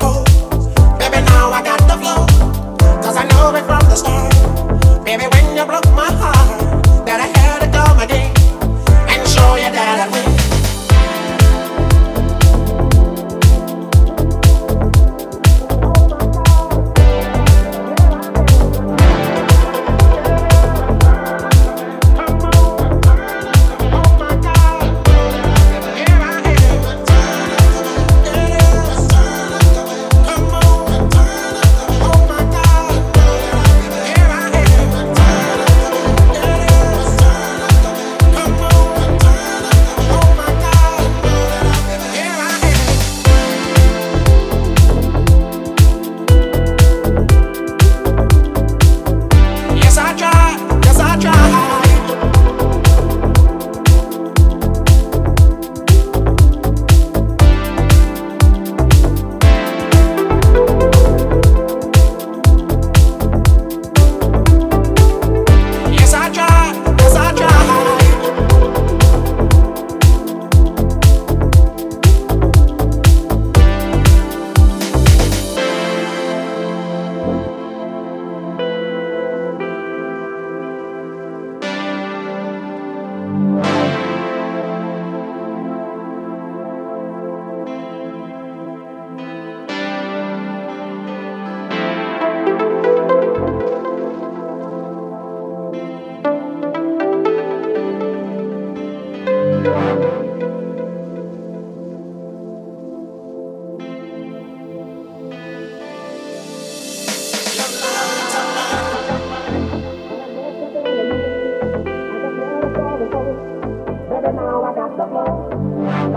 Oh.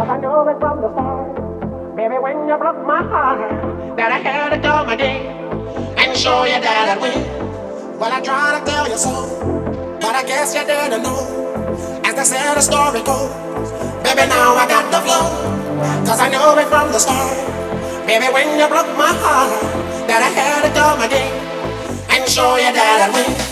Cause I know it from the start. Baby, when you broke my heart, that I had to come again and show you that I win. Well, I tried to tell you so, but I guess you didn't know. As the said, the story goes. Baby, now I got the flow. Cause I know it from the start. Baby, when you broke my heart, that I had to come again and show you that I win.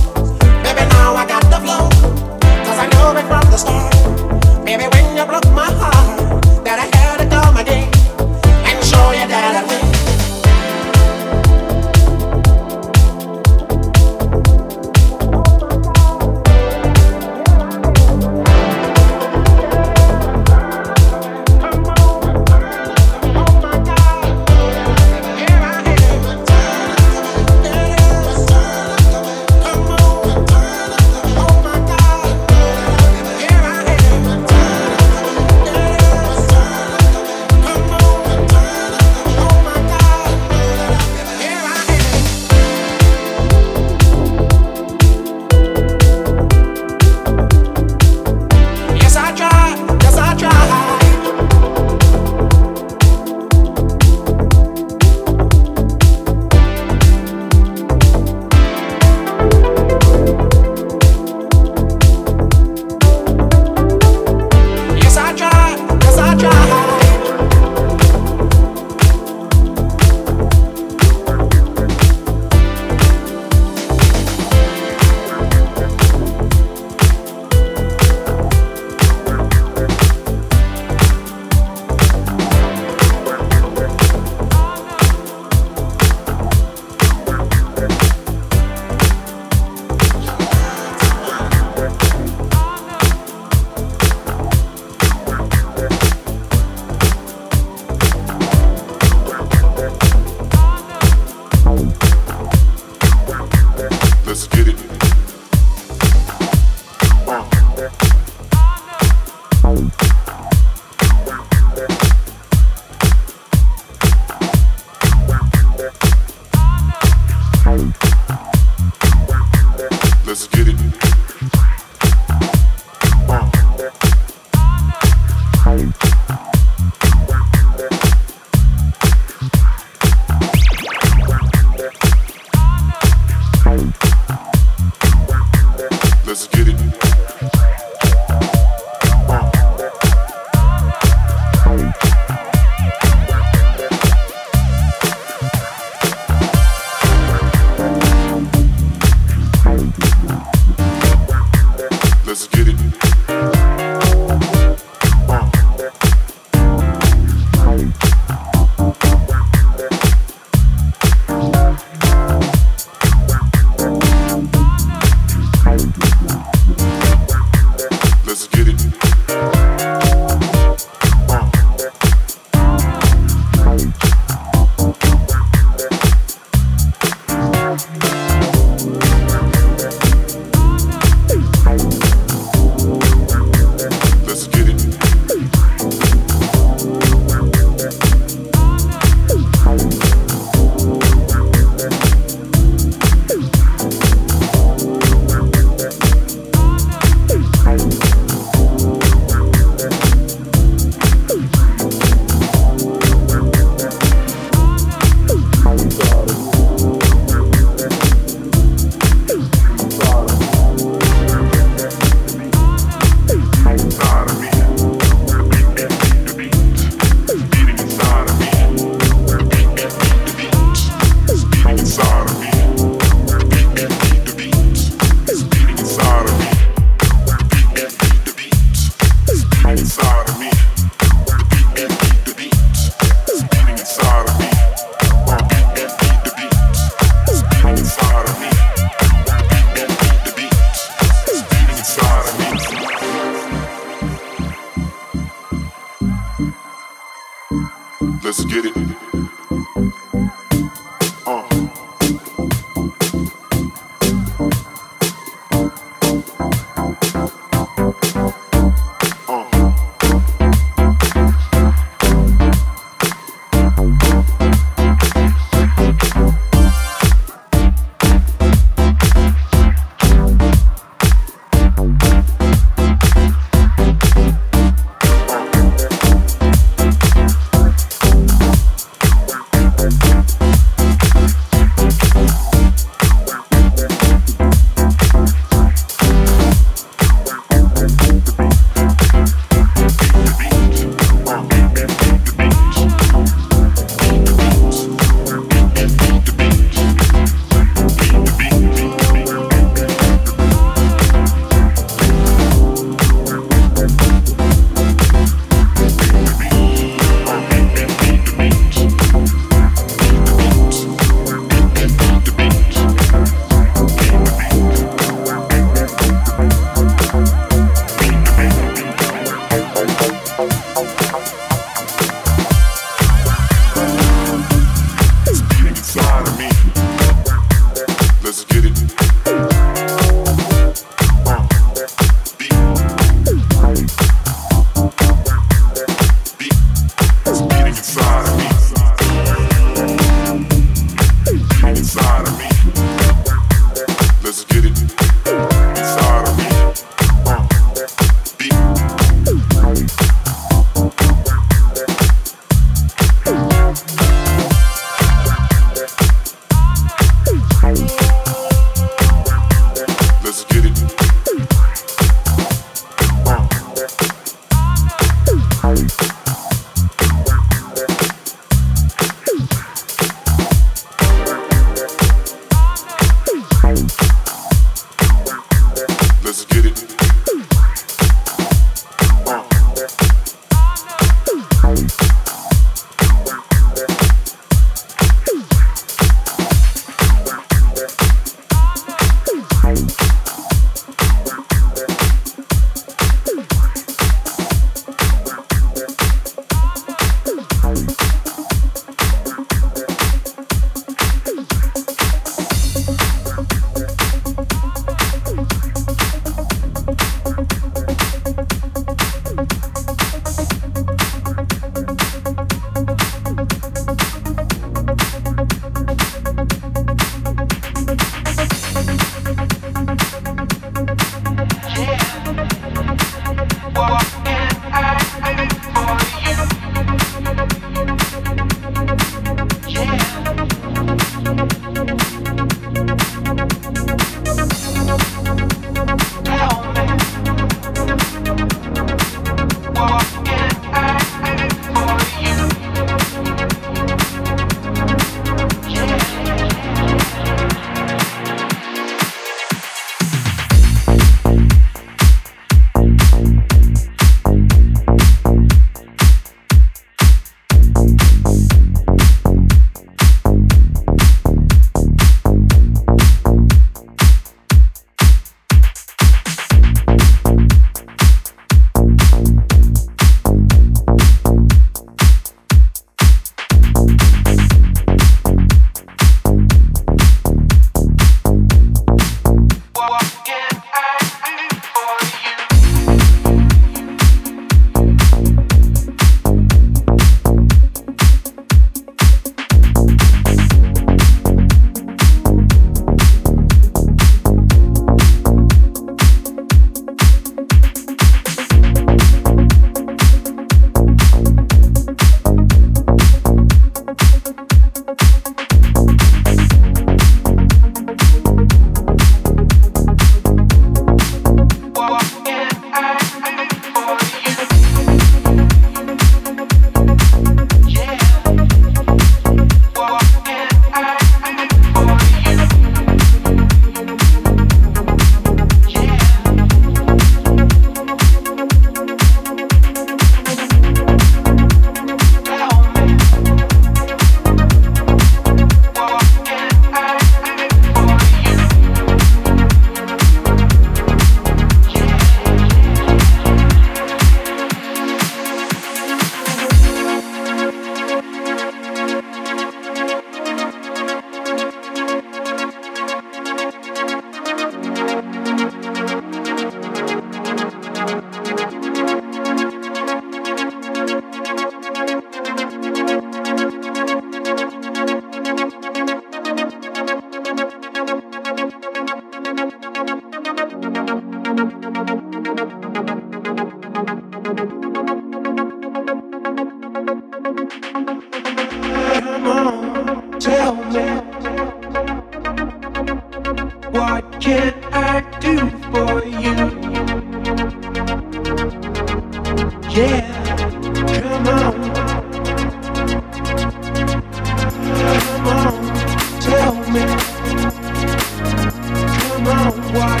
why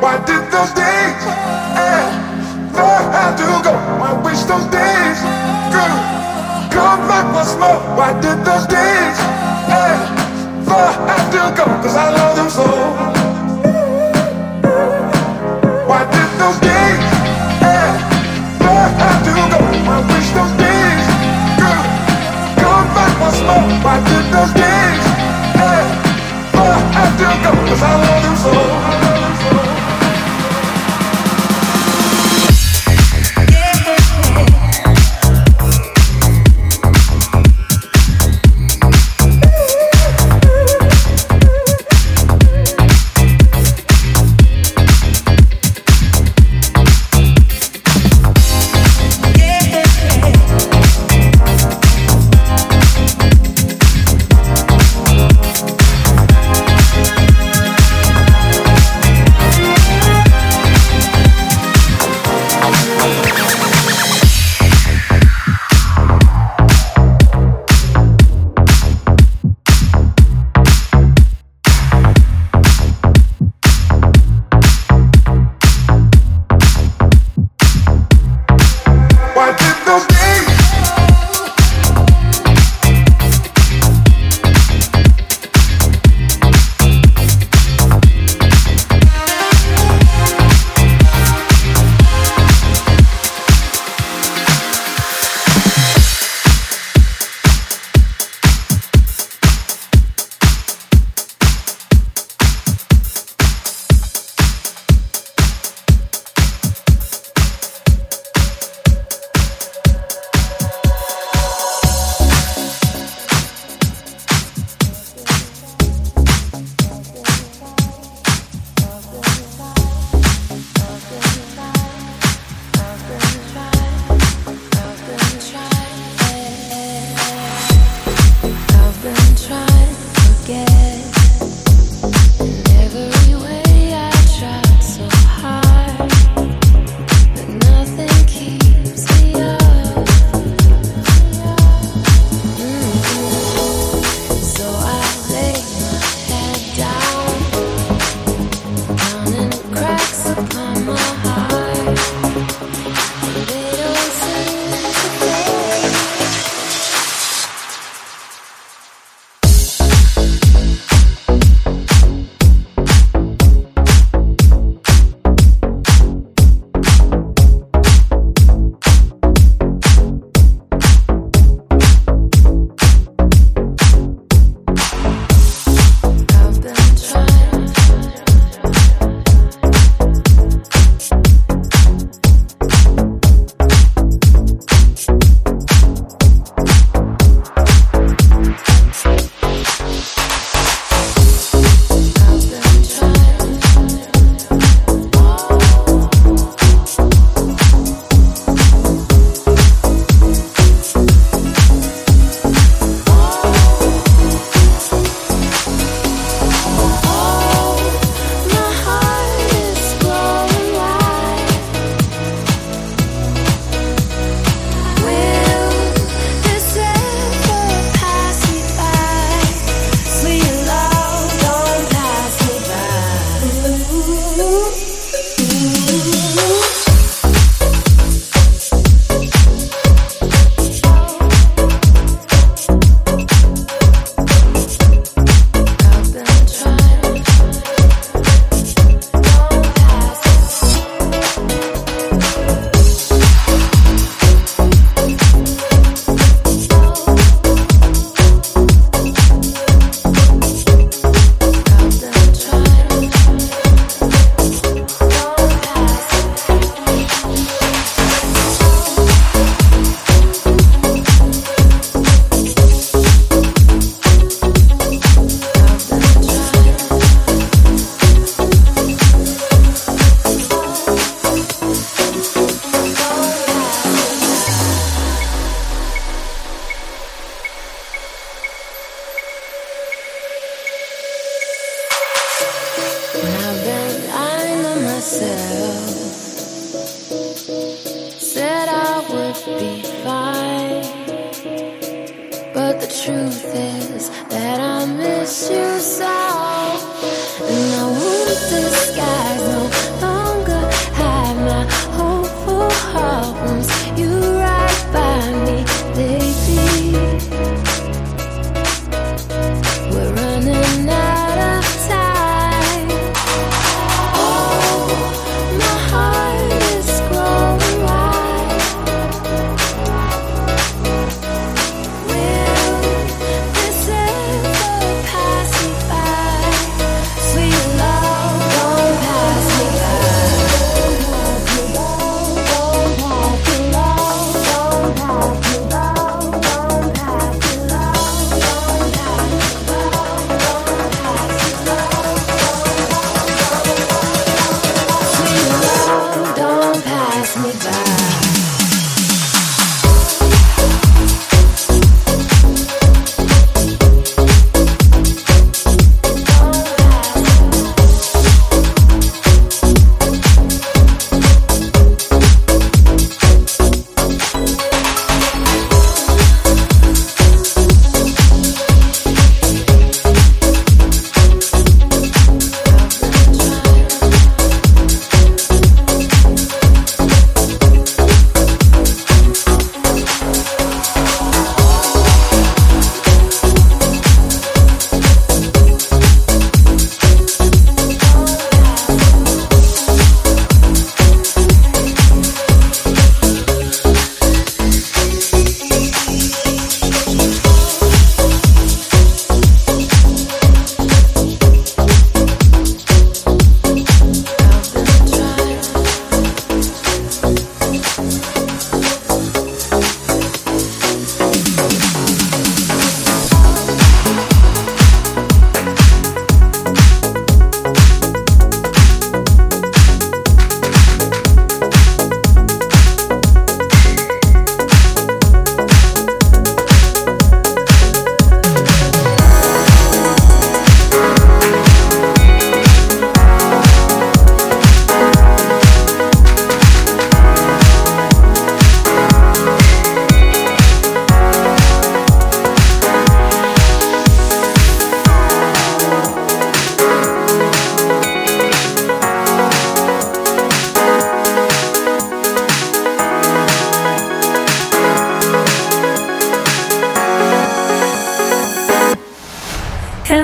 Why did those days ever eh, have to go? I wish those days could come back once more. Why did those days ever eh, have to go? Cause I love them so. Why did those days ever eh, have to go? I wish those days could come back once more. Why did those days ever have to go? Cause I love them so.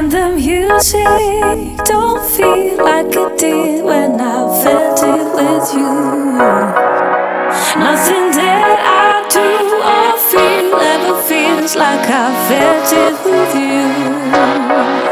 and the music don't feel like it did when I felt it with you. Nothing that I do or feel ever feels like I felt it with you.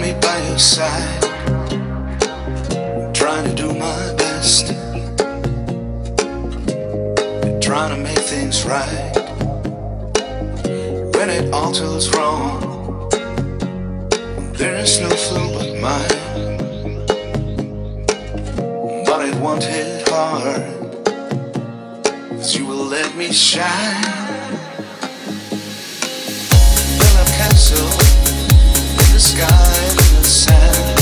me by your side. I'm trying to do my best. Trying to make things right. When it all turns wrong, there is no fool but mine. But it won't hit hard. Cause you will let me shine. Till Castle sky and the sand.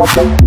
I'll